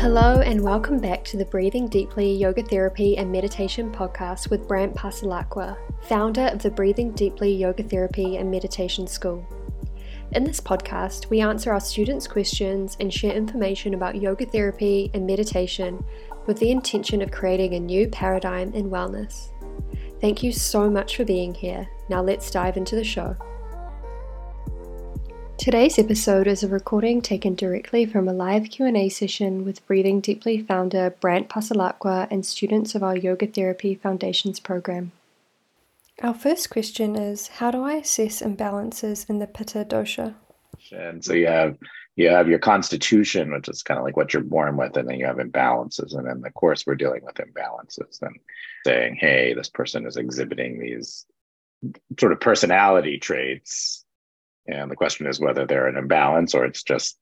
Hello, and welcome back to the Breathing Deeply Yoga Therapy and Meditation podcast with Brandt Passalacqua, founder of the Breathing Deeply Yoga Therapy and Meditation School. In this podcast, we answer our students' questions and share information about yoga therapy and meditation with the intention of creating a new paradigm in wellness. Thank you so much for being here. Now let's dive into the show. Today's episode is a recording taken directly from a live Q&A session with Breathing Deeply founder Brandt Passalacqua and students of our Yoga Therapy Foundations program. Our first question is how do I assess imbalances in the Pitta dosha? And so you have you have your constitution, which is kind of like what you're born with, and then you have imbalances. And in the course, we're dealing with imbalances and saying, hey, this person is exhibiting these sort of personality traits and the question is whether they're an imbalance or it's just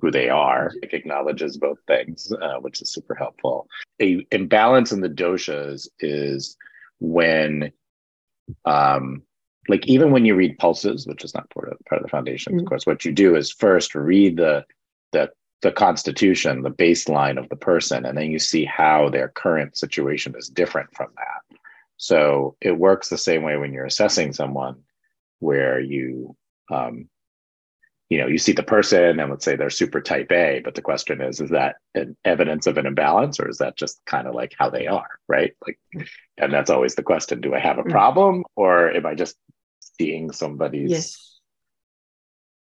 who they are. It acknowledges both things, uh, which is super helpful. A imbalance in the doshas is when, um, like even when you read pulses, which is not part of, part of the foundation, mm-hmm. of course, what you do is first read the the the constitution, the baseline of the person, and then you see how their current situation is different from that. So it works the same way when you're assessing someone where you um, you know you see the person and let's say they're super type a but the question is is that an evidence of an imbalance or is that just kind of like how they are right like and that's always the question do i have a mm. problem or am i just seeing somebody's yes.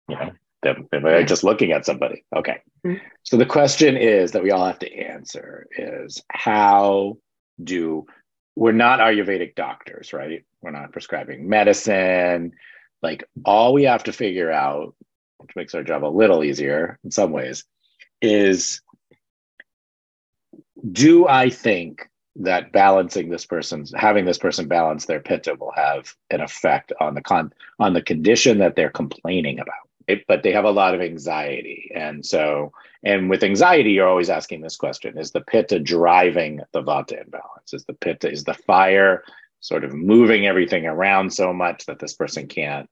you know them am i just looking at somebody okay mm-hmm. so the question is that we all have to answer is how do we're not ayurvedic doctors right we're not prescribing medicine. Like all we have to figure out, which makes our job a little easier in some ways, is do I think that balancing this person's having this person balance their pitta will have an effect on the con on the condition that they're complaining about? It, but they have a lot of anxiety. And so and with anxiety you're always asking this question is the pitta driving the vata imbalance? Is the pitta is the fire sort of moving everything around so much that this person can't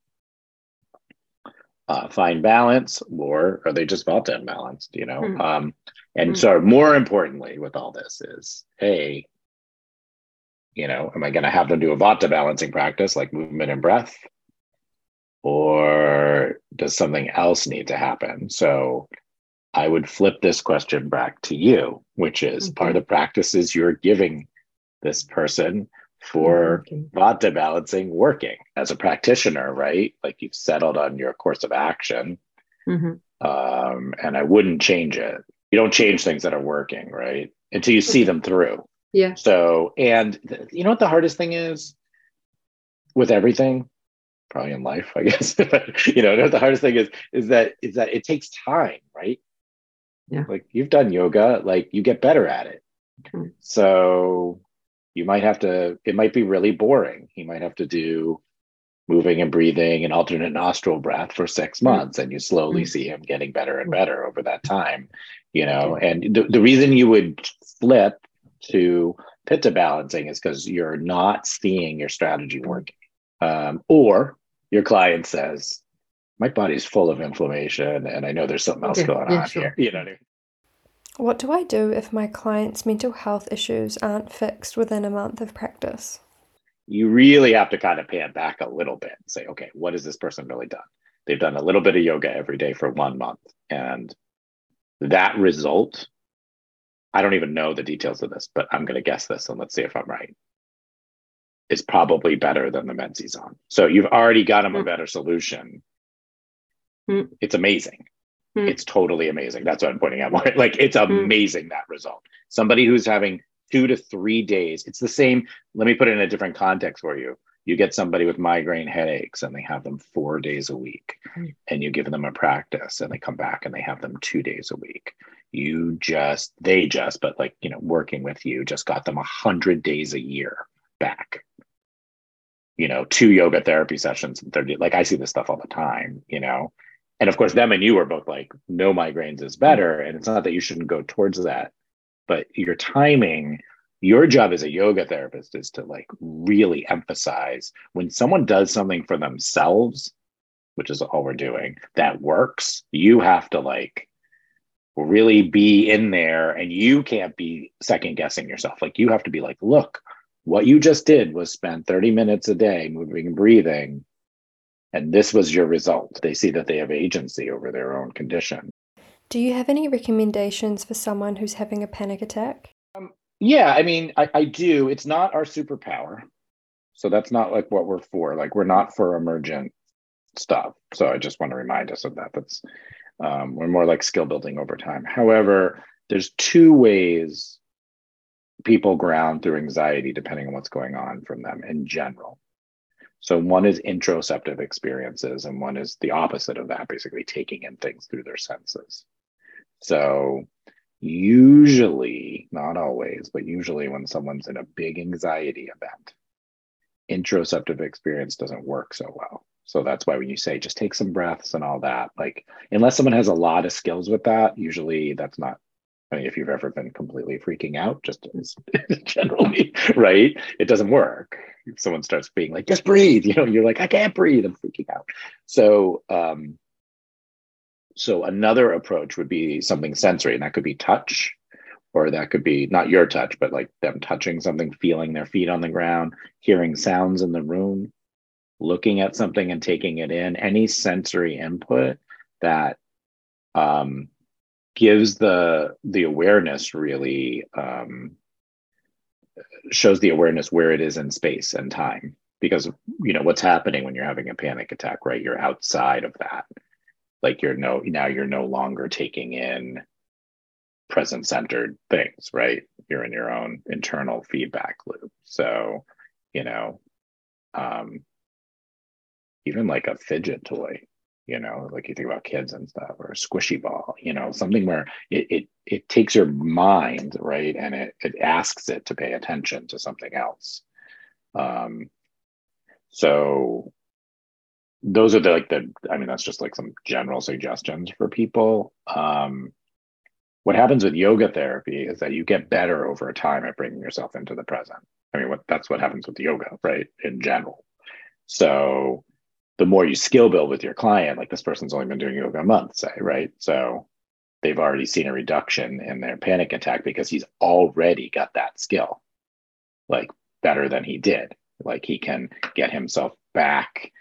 uh, find balance, or are they just vata imbalanced? You know, mm. um, and mm. so more importantly, with all this is, hey, you know, am I going to have them do a vata balancing practice like movement and breath, or does something else need to happen? So. I would flip this question back to you, which is mm-hmm. part of the practices you're giving this person for vata balancing working as a practitioner, right? Like you've settled on your course of action. Mm-hmm. Um, and I wouldn't change it. You don't change things that are working, right? Until you see them through. Yeah. So, and th- you know what the hardest thing is with everything? Probably in life, I guess. but you know, the hardest thing is is that is that it takes time, right? Yeah. Like you've done yoga, like you get better at it. Mm-hmm. So you might have to it might be really boring. You might have to do moving and breathing and alternate nostril breath for six months and you slowly mm-hmm. see him getting better and better over that time you know? And the, the reason you would flip to pitta balancing is because you're not seeing your strategy working. Um, or your client says my body's full of inflammation and i know there's something else going yeah, on sure. here. You know what do I do if my client's mental health issues aren't fixed within a month of practice? You really have to kind of pan back a little bit and say, okay, what has this person really done? They've done a little bit of yoga every day for one month. And that result, I don't even know the details of this, but I'm going to guess this and let's see if I'm right, is probably better than the meds he's on. So you've already got him mm-hmm. a hmm. better solution. Mm-hmm. It's amazing. Mm. It's totally amazing. That's what I'm pointing out. Like it's hmm. amazing mm. that result. Somebody who's having two to three days. It's the same. Let me put it in a different context for you. You get somebody with migraine headaches and they have them four days a week, mm. and you give them a practice and they come back and they have them two days a week. You just, they just, but like, you know, working with you just got them a hundred days a year back. You know, two yoga therapy sessions and 30, like I see this stuff all the time, you know, and of course them and you were both like no migraines is better and it's not that you shouldn't go towards that but your timing your job as a yoga therapist is to like really emphasize when someone does something for themselves which is all we're doing that works you have to like really be in there and you can't be second guessing yourself. Like you have to be like, look, what you just did was spend 30 minutes a day moving and breathing. And this was your result. They see that they have agency over their own condition. Do you have any recommendations for someone who's having a panic attack? Um, yeah, I mean, I, I do. It's not our superpower. So that's not like what we're for. Like we're not for emergent stuff. So I just want to remind us of that. That's um, we're more like skill building over time. However, there's two ways people ground through anxiety depending on what's going on from them in general. So one is interoceptive experiences, and one is the opposite of that, basically taking in things through their senses. So usually, not always, but usually when someone's in a big anxiety event, interoceptive experience doesn't work so well. So that's why when you say just take some breaths and all that, like unless someone has a lot of skills with that, usually that's not. I mean, if you've ever been completely freaking out, just generally, right? It doesn't work. Someone starts being like, just breathe, you know, you're like, I can't breathe, I'm freaking out. So, um, so another approach would be something sensory, and that could be touch, or that could be not your touch, but like them touching something, feeling their feet on the ground, hearing sounds in the room looking at something and taking it in, any sensory input that um, gives the the awareness really um, shows the awareness where it is in space and time. Because you know what's happening when you're having a panic attack, right? You're outside of that. Like you're no now you're no longer taking in present centered things, right? You're in your own internal feedback loop. So, you know, um, even like a fidget toy you know like you think about kids and stuff or a squishy ball you know something where it it, it takes your mind right? And it, it asks it to pay attention to something else. Um so those are the like the i mean that's just like some general suggestions for people. Um what happens with yoga therapy is that you get better over time at bringing yourself into the present. I mean what that's what happens with yoga right in general. So the more you skill build with your client, like this person's only been doing yoga a month, say, right? So they've already seen a reduction in their panic attack because he's already got that skill, like better than he did. Like he can get himself back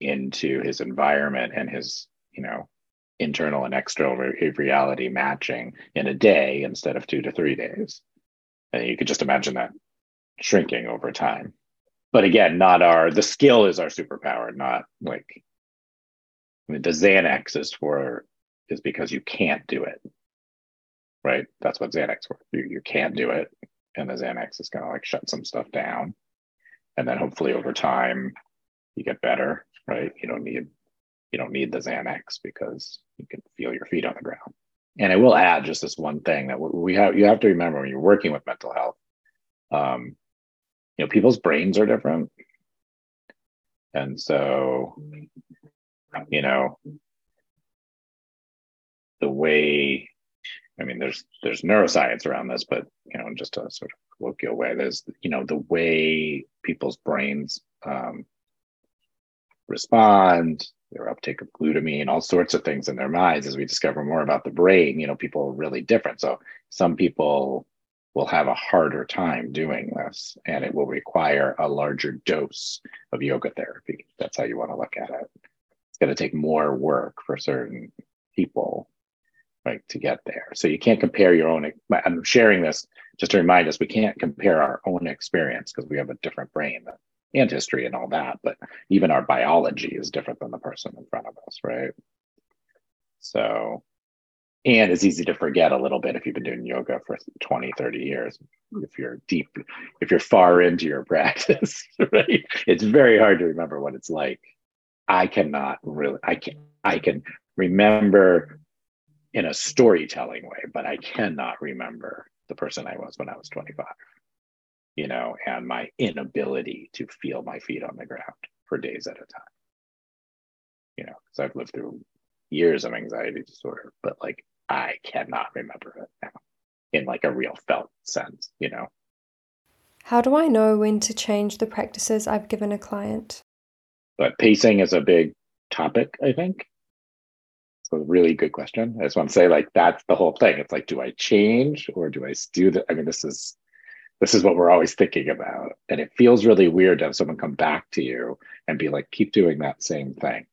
into his environment and his, you know, internal and external reality matching in a day instead of two to three days. And you could just imagine that shrinking over time but again, not our the skill is our superpower, not like I mean the Xanax is for is because you can't do it. Right? That's what Xanax for. You you can't do it. And the Xanax is gonna like shut some stuff down. And then hopefully over time you get better, right? You don't need you don't need the Xanax because you can feel your feet on the ground. And I will add just this one thing that we have you have to remember when you're working with mental health. Um, you know people's brains are different. And so you know the way i mean there's there's neuroscience around this but you know in just a sort of colloquial way there's you know the way people's brains um, respond their uptake of glutamine all sorts of things in their minds as we discover more about the brain you know people are really different. So some people will have a harder time doing this and it will require a larger dose of yoga therapy. That's how you want to look at it. It's going to take more work for certain people right to get there. So you can't compare your own I'm sharing this just to remind us we can't compare our own experience because we have a different brain and history and all that, but even our biology is different than the person in front of us, right? So and it's easy to forget a little bit if you've been doing yoga for 20 30 years if you're deep if you're far into your practice right? It's very hard to remember what it's like. I cannot really i can i can remember in a storytelling way but i cannot remember the person i was when i was 25 you know and my inability to feel my feet on the ground for days at a time. You know because i've lived through years of anxiety disorder but like I cannot remember it now in like a real felt sense, you know. How do I know when to change the practices I've given a client? But pacing is a big topic, I think. It's a really good question. I just want to say like that's the whole thing. It's like, do I change or do I do that? I mean, this is this is what we're always thinking about. And it feels really weird to have someone come back to you and be like, keep doing that same thing.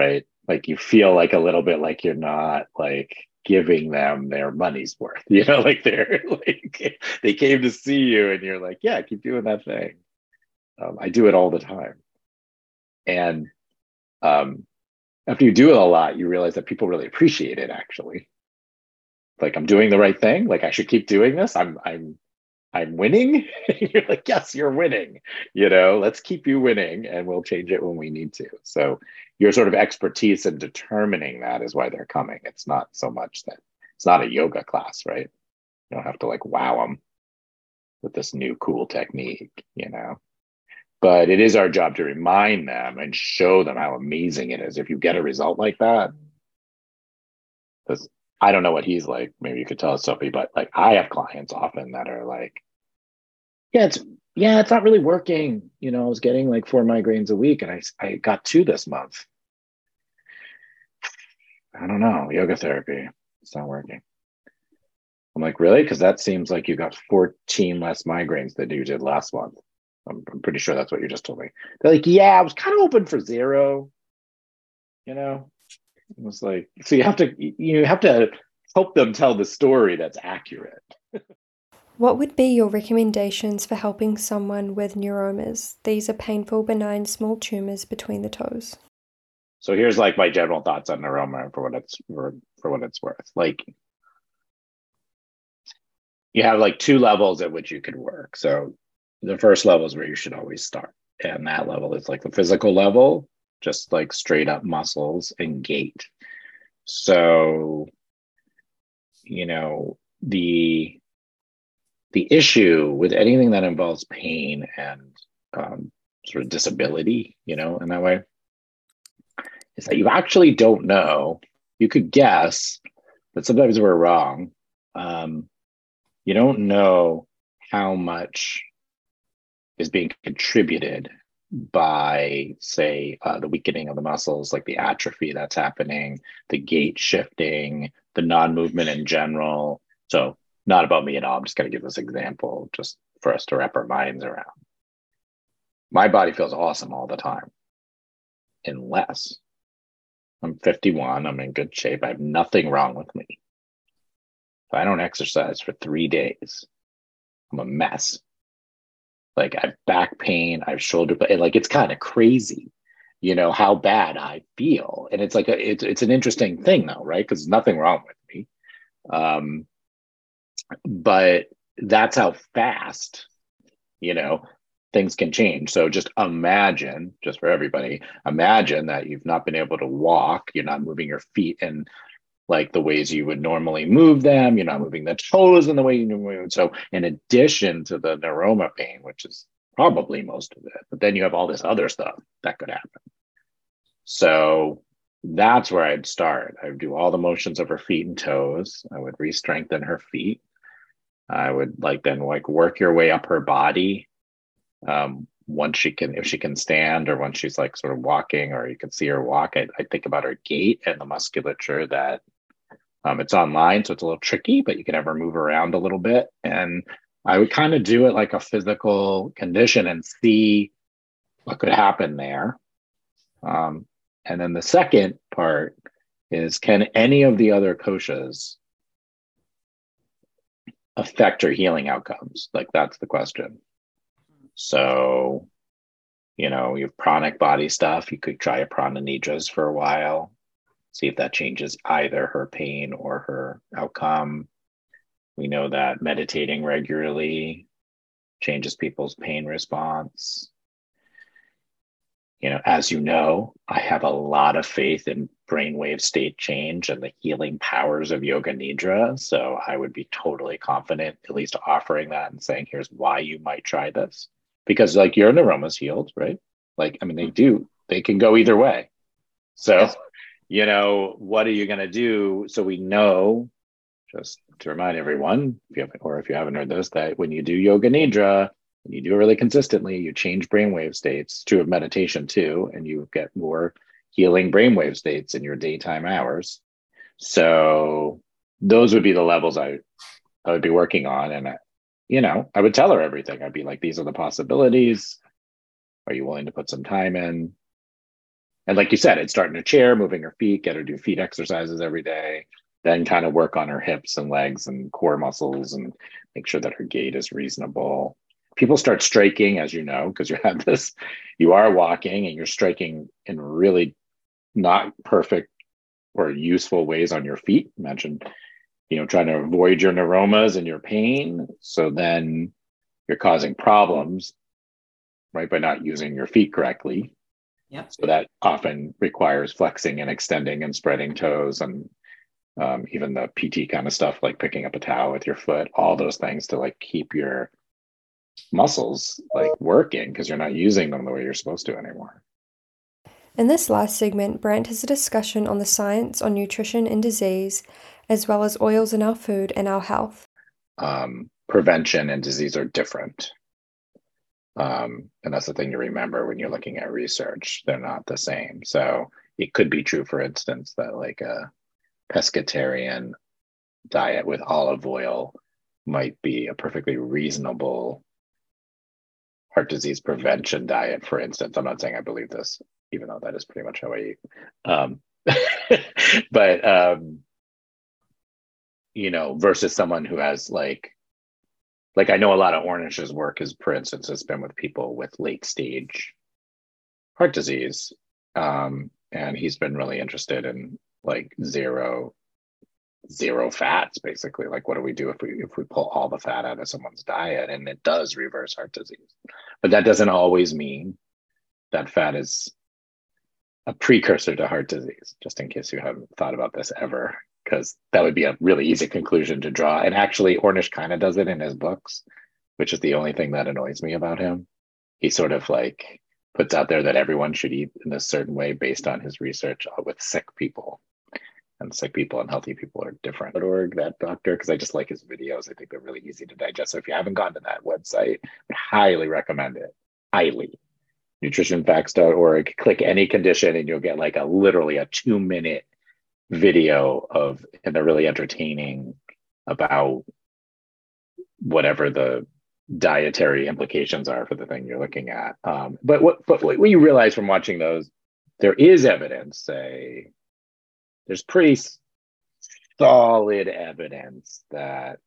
Right. Like you feel like a little bit like you're not like giving them their money's worth, you know, like they're like, they came to see you and you're like, yeah, keep doing that thing. Um, I do it all the time. And um, after you do it a lot, you realize that people really appreciate it actually like I'm doing the right thing. Like I should keep doing this. I'm I'm I'm winning. you're like, yes, you're winning. You know, let's keep you winning and we'll change it when we need to. So your sort of expertise in determining that is why they're coming. It's not so much that it's not a yoga class, right? You don't have to like wow them with this new cool technique, you know. But it is our job to remind them and show them how amazing it is if you get a result like that. I don't know what he's like. Maybe you could tell us, Sophie, but like I have clients often that are like, yeah, it's yeah, it's not really working. You know, I was getting like four migraines a week and I I got two this month. I don't know, yoga therapy. It's not working. I'm like, really? Because that seems like you got 14 less migraines than you did last month. I'm, I'm pretty sure that's what you just told me. They're like, yeah, I was kind of hoping for zero. You know, it was like, so you have to you have to help them tell the story that's accurate. what would be your recommendations for helping someone with neuromas? These are painful, benign, small tumors between the toes. So here's like my general thoughts on neuroma for what it's for, for what it's worth. Like you have like two levels at which you could work. So the first level is where you should always start. And that level is like the physical level, just like straight up muscles and gait. So, you know, the the issue with anything that involves pain and um, sort of disability, you know, in that way, is that you actually don't know. You could guess, but sometimes we're wrong. Um, you don't know how much is being contributed by, say, uh, the weakening of the muscles, like the atrophy that's happening, the gait shifting, the non movement in general. So, not about me at all. I'm just going to give this example just for us to wrap our minds around. My body feels awesome all the time, unless I'm 51, I'm in good shape, I have nothing wrong with me. If I don't exercise for three days, I'm a mess. Like I have back pain, I have shoulder pain. Like it's kind of crazy, you know, how bad I feel. And it's like a, it's it's an interesting thing though, right? Because nothing wrong with me. Um, but that's how fast, you know, things can change. So just imagine, just for everybody, imagine that you've not been able to walk, you're not moving your feet and like the ways you would normally move them. You're not moving the toes in the way you move. So, in addition to the neuroma pain, which is probably most of it, but then you have all this other stuff that could happen. So, that's where I'd start. I would do all the motions of her feet and toes. I would re-strengthen her feet. I would like then like work your way up her body. Um, once she can, if she can stand, or once she's like sort of walking, or you can see her walk, I, I think about her gait and the musculature that um, it's online, so it's a little tricky, but you can ever move around a little bit. And I would kind of do it like a physical condition and see what could happen there. Um, and then the second part is can any of the other koshas affect your healing outcomes? Like that's the question. So, you know, you have pranic body stuff. You could try a prana nidras for a while see if that changes either her pain or her outcome. We know that meditating regularly changes people's pain response. You know, as you know, I have a lot of faith in brainwave state change and the healing powers of yoga nidra. So I would be totally confident, at least offering that and saying, here's why you might try this. Because like your neuroma's healed, right? Like, I mean, they mm-hmm. do, they can go either way. So you know, what are you going to do? So we know, just to remind everyone, if you haven't, or if you haven't heard this, that when you do yoga nidra, and you do it really consistently, you change brainwave states to of meditation too, and you get more healing brainwave states in your daytime hours. So those would be the levels I I would be working on. And, you know, I would tell her everything. I'd be like, these are the possibilities. Are you willing to put some time in? And like you said, I'd start in a chair, moving her feet, get her to do feet exercises every day, then kind of work on her hips and legs and core muscles and make sure that her gait is reasonable. People start striking, as you know, because you have this, you are walking and you're striking in really not perfect or useful ways on your feet. Imagine you know trying to avoid your neuromas and your pain so then you're causing problems right by not using your feet correctly Yep. so that often requires flexing and extending and spreading toes and um, even the pt kind of stuff like picking up a towel with your foot all those things to like keep your muscles like working because you're not using them the way you're supposed to anymore In this last segment, Brandt has a discussion on the science on nutrition and disease, as well as oils in our food and our health. um, prevention and disease are different. Um, and that's the thing to remember when you're looking at research. They're not the same. So it could be true, for instance, that like a pescatarian diet with olive oil might be a perfectly reasonable heart disease prevention diet, for instance. I'm not saying I believe this, even though that is pretty much how I eat. Um, but um, you know, versus someone who has like, like I know a lot of Ornish's work is, for instance, has been with people with late stage heart disease, um, and he's been really interested in like zero, zero fats, basically. Like, what do we do if we if we pull all the fat out of someone's diet, and it does reverse heart disease, but that doesn't always mean that fat is a precursor to heart disease. Just in case you haven't thought about this ever because that would be a really easy conclusion to draw. And actually, Ornish kind of does it in his books, which is the only thing that annoys me about him. He sort of like puts out there that everyone should eat in a certain way based on his research uh, with sick people. And sick people and healthy people are different. .org, that doctor, because I just like his videos. I think they're really easy to digest. So if you haven't gone to that website, I highly recommend it. Highly. Nutritionfacts.org. Click any condition and you'll get like a literally a two minute video of and they're really entertaining about whatever the dietary implications are for the thing you're looking at. Um, but what but what you realize from watching those, there is evidence. Say, there's pretty solid evidence that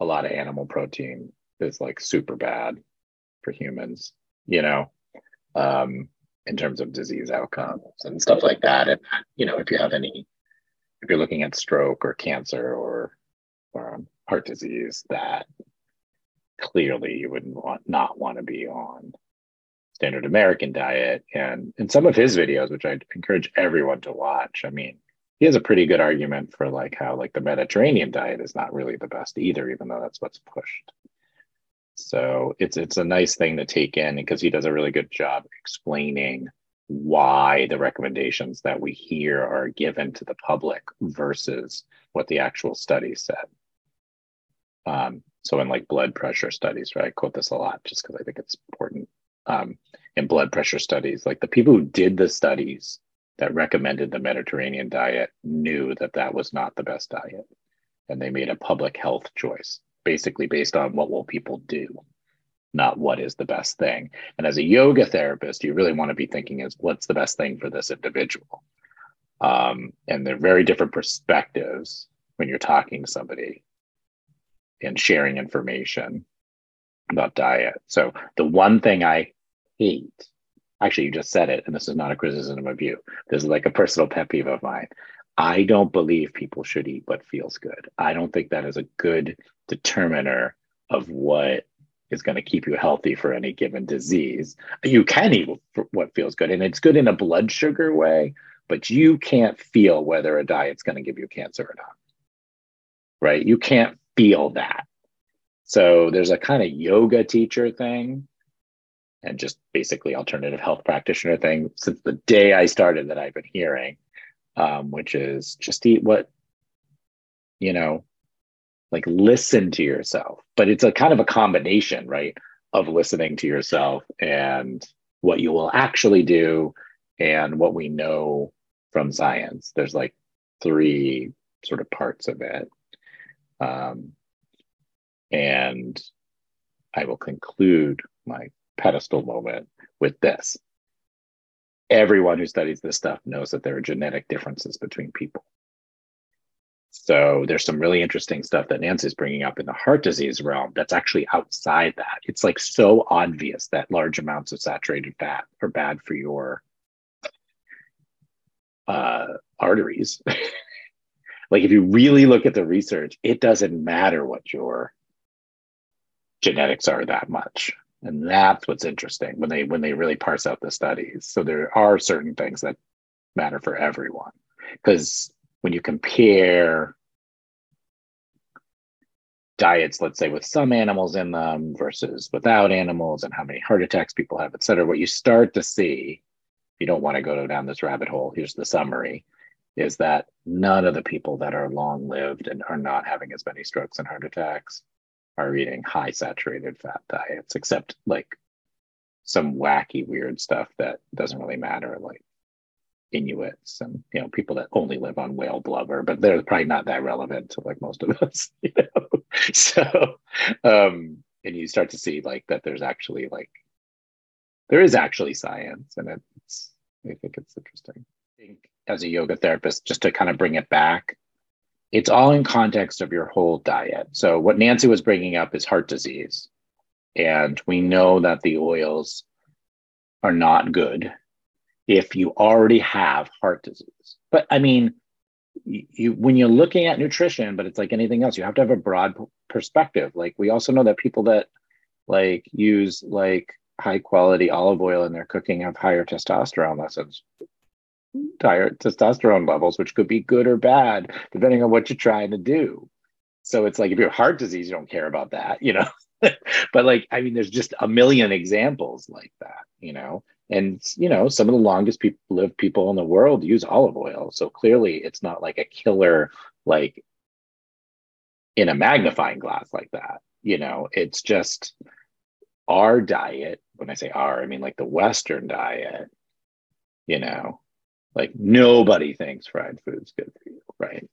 a lot of animal protein is like super bad for humans. You know, um, in terms of disease outcomes and stuff like that. And you know, if you have any if you're looking at stroke or cancer or, um, heart disease, that clearly you would want, not want to be on standard American diet. And in some of his videos, which I'd encourage everyone to watch, I mean, he has a pretty good argument for like how like the Mediterranean diet is not really the best either, even though that's what's pushed. So it's it's a nice thing to take in because he does a really good job explaining why the recommendations that we hear are given to the public versus what the actual study said. Um, so in like blood pressure studies, right? I quote this a lot just because I think it's important. Um, in blood pressure studies, like the people who did the studies that recommended the Mediterranean diet knew that that was not the best diet, and they made a public health choice, basically based on what will people do not what is the best thing. And as a yoga therapist, you really want to be thinking is what's the best thing for this individual. Um, and they're very different perspectives when you're talking to somebody and sharing information about diet. So the one thing I hate, actually, you just said it, and this is not a criticism of you. This is like a personal pet peeve of mine. I don't believe people should eat what feels good. I don't think that is a good determiner of what is going to keep you healthy for any given disease. You can eat what feels good, and it's good in a blood sugar way, but you can't feel whether a diet's going to give you cancer or not. Right? You can't feel that. So there's a kind of yoga teacher thing and just basically alternative health practitioner thing since the day I started that I've been hearing, um, which is just eat what, you know, like listen to yourself but it's a kind of a combination right of listening to yourself and what you will actually do and what we know from science. There's like three sort of parts of it. Um, and I will conclude my pedestal moment with this. Everyone who studies this stuff knows that there are genetic differences between people. So there's some really interesting stuff that Nancy's bringing up in the heart disease realm that's actually outside that. It's like so obvious that large amounts of saturated fat are bad for your uh, arteries. like if you really look at the research, it doesn't matter what your genetics are that much. And that's what's interesting when they when they really parse out the studies. So there are certain things that matter for everyone. Because when you compare diets, let's say with some animals in them versus without animals and how many heart attacks people have, et cetera, what you start to see, if you don't want to go down this rabbit hole, here's the summary, is that none of the people that are long lived and are not having as many strokes and heart attacks are eating high saturated fat diets, except like some wacky, weird stuff that doesn't really matter, like Inuits and you know people that only live on whale blubber, but they're probably not that relevant to like most of us. You know? So, um, and you start to see like that there's actually like there is actually science, and it's I think it's interesting. I think as a yoga therapist, just to kind of bring it back, it's all in context of your whole diet. So what Nancy was bringing up is heart disease, and we know that the oils are not good if you already have heart disease. But I mean, you when you're looking at nutrition, but it's like anything else, you have to have a broad perspective. Like we also know that people that like use like high quality olive oil in their cooking have higher testosterone levels higher testosterone levels, which could be good or bad depending on what you're trying to do. So it's like if you have heart disease, you don't care about that, you know. but like, I mean, there's just a million examples like that, you know. And you know, some of the longest people lived people in the world use olive oil. So clearly it's not like a killer like in a magnifying glass like that. You know, it's just our diet. When I say our, I mean like the Western diet, you know, like nobody thinks fried food's good for you, right?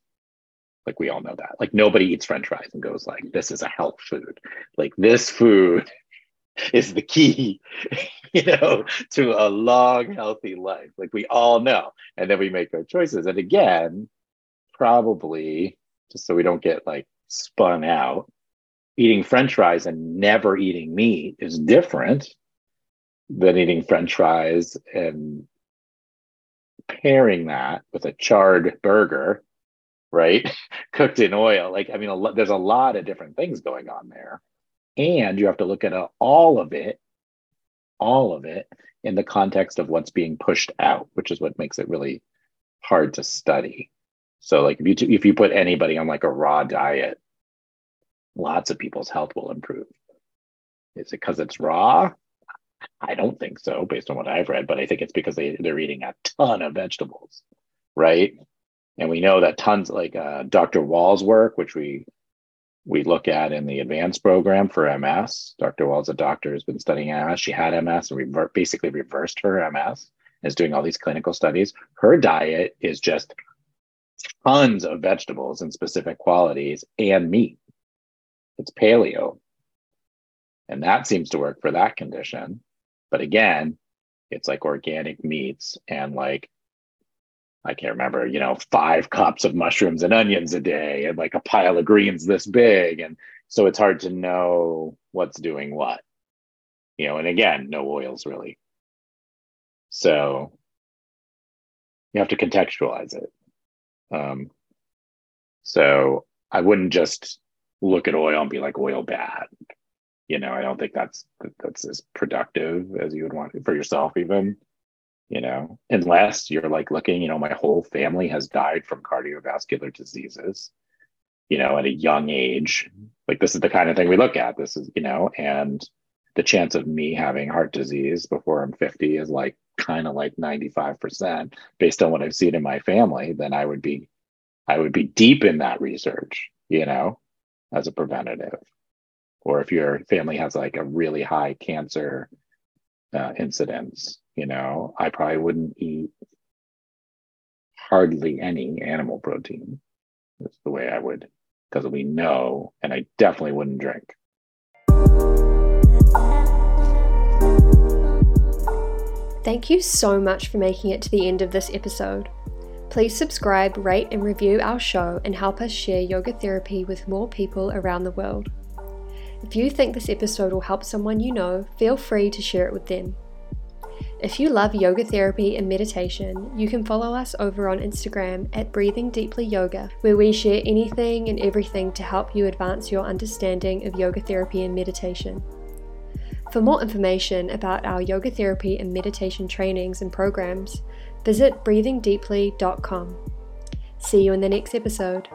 Like we all know that. Like nobody eats French fries and goes like, "This is a health food." Like this food is the key, you know, to a long, healthy life. Like we all know. And then we make our choices. And again, probably just so we don't get like spun out, eating French fries and never eating meat is different than eating French fries and pairing that with a charred burger, right? Cooked in oil. Like, I mean, a there's a lot of different things going on there and you have to look at uh, all of it all of it in the context of what's being pushed out which is what makes it really hard to study. So like if you t- if you put anybody on like a raw diet lots of people's health will improve. Is it because it's raw? I don't think so based on what i've read but i think it's because they, they're eating a ton of vegetables right? And we know that tons like uh, dr Wahls' work which we we look at in the advanced program for MS. Dr. Wahls' a doctor who's been studying MS. She had MS and rever- basically reversed her MS, is doing all these clinical studies. Her diet is just tons of vegetables and specific qualities and meat. It's paleo. And that seems to work for that condition. But again, it's like organic meats and like I can't remember, you know, five cups of mushrooms and onions a day and like a pile of greens this big. And so it's hard to know what's doing what, you know, and again, no oils really. So you have to contextualize it. Um, so I wouldn't just look at oil and be like oil bad. You know, I don't think that's that's as productive as you would want for yourself even you know, unless you're like looking, you know, my whole family has died from cardiovascular diseases, you know, at a young age. Like this is the kind of thing we look at. This is, you know, and the chance of me having heart disease before I'm 50 is like kind of like 95% based on what I've seen in my family, then I would be I would be deep in that research, you know, as a preventative. Or if your family has like a really high cancer uh, incidence, You know, I probably wouldn't eat hardly any animal protein. That's the way I would, because we know, and I definitely wouldn't drink. Thank you so much for making it to the end of this episode. Please subscribe, rate, and review our show and help us share yoga therapy with more people around the world. If you think this episode will help someone you know, feel free to share it with them. If you love yoga therapy and meditation, you can follow us over on Instagram at Breathing Deeply Yoga, where we share anything and everything to help you advance your understanding of yoga therapy and meditation. For more information about our yoga therapy and meditation trainings and programs, visit breathingdeeply.com. See you in the next episode.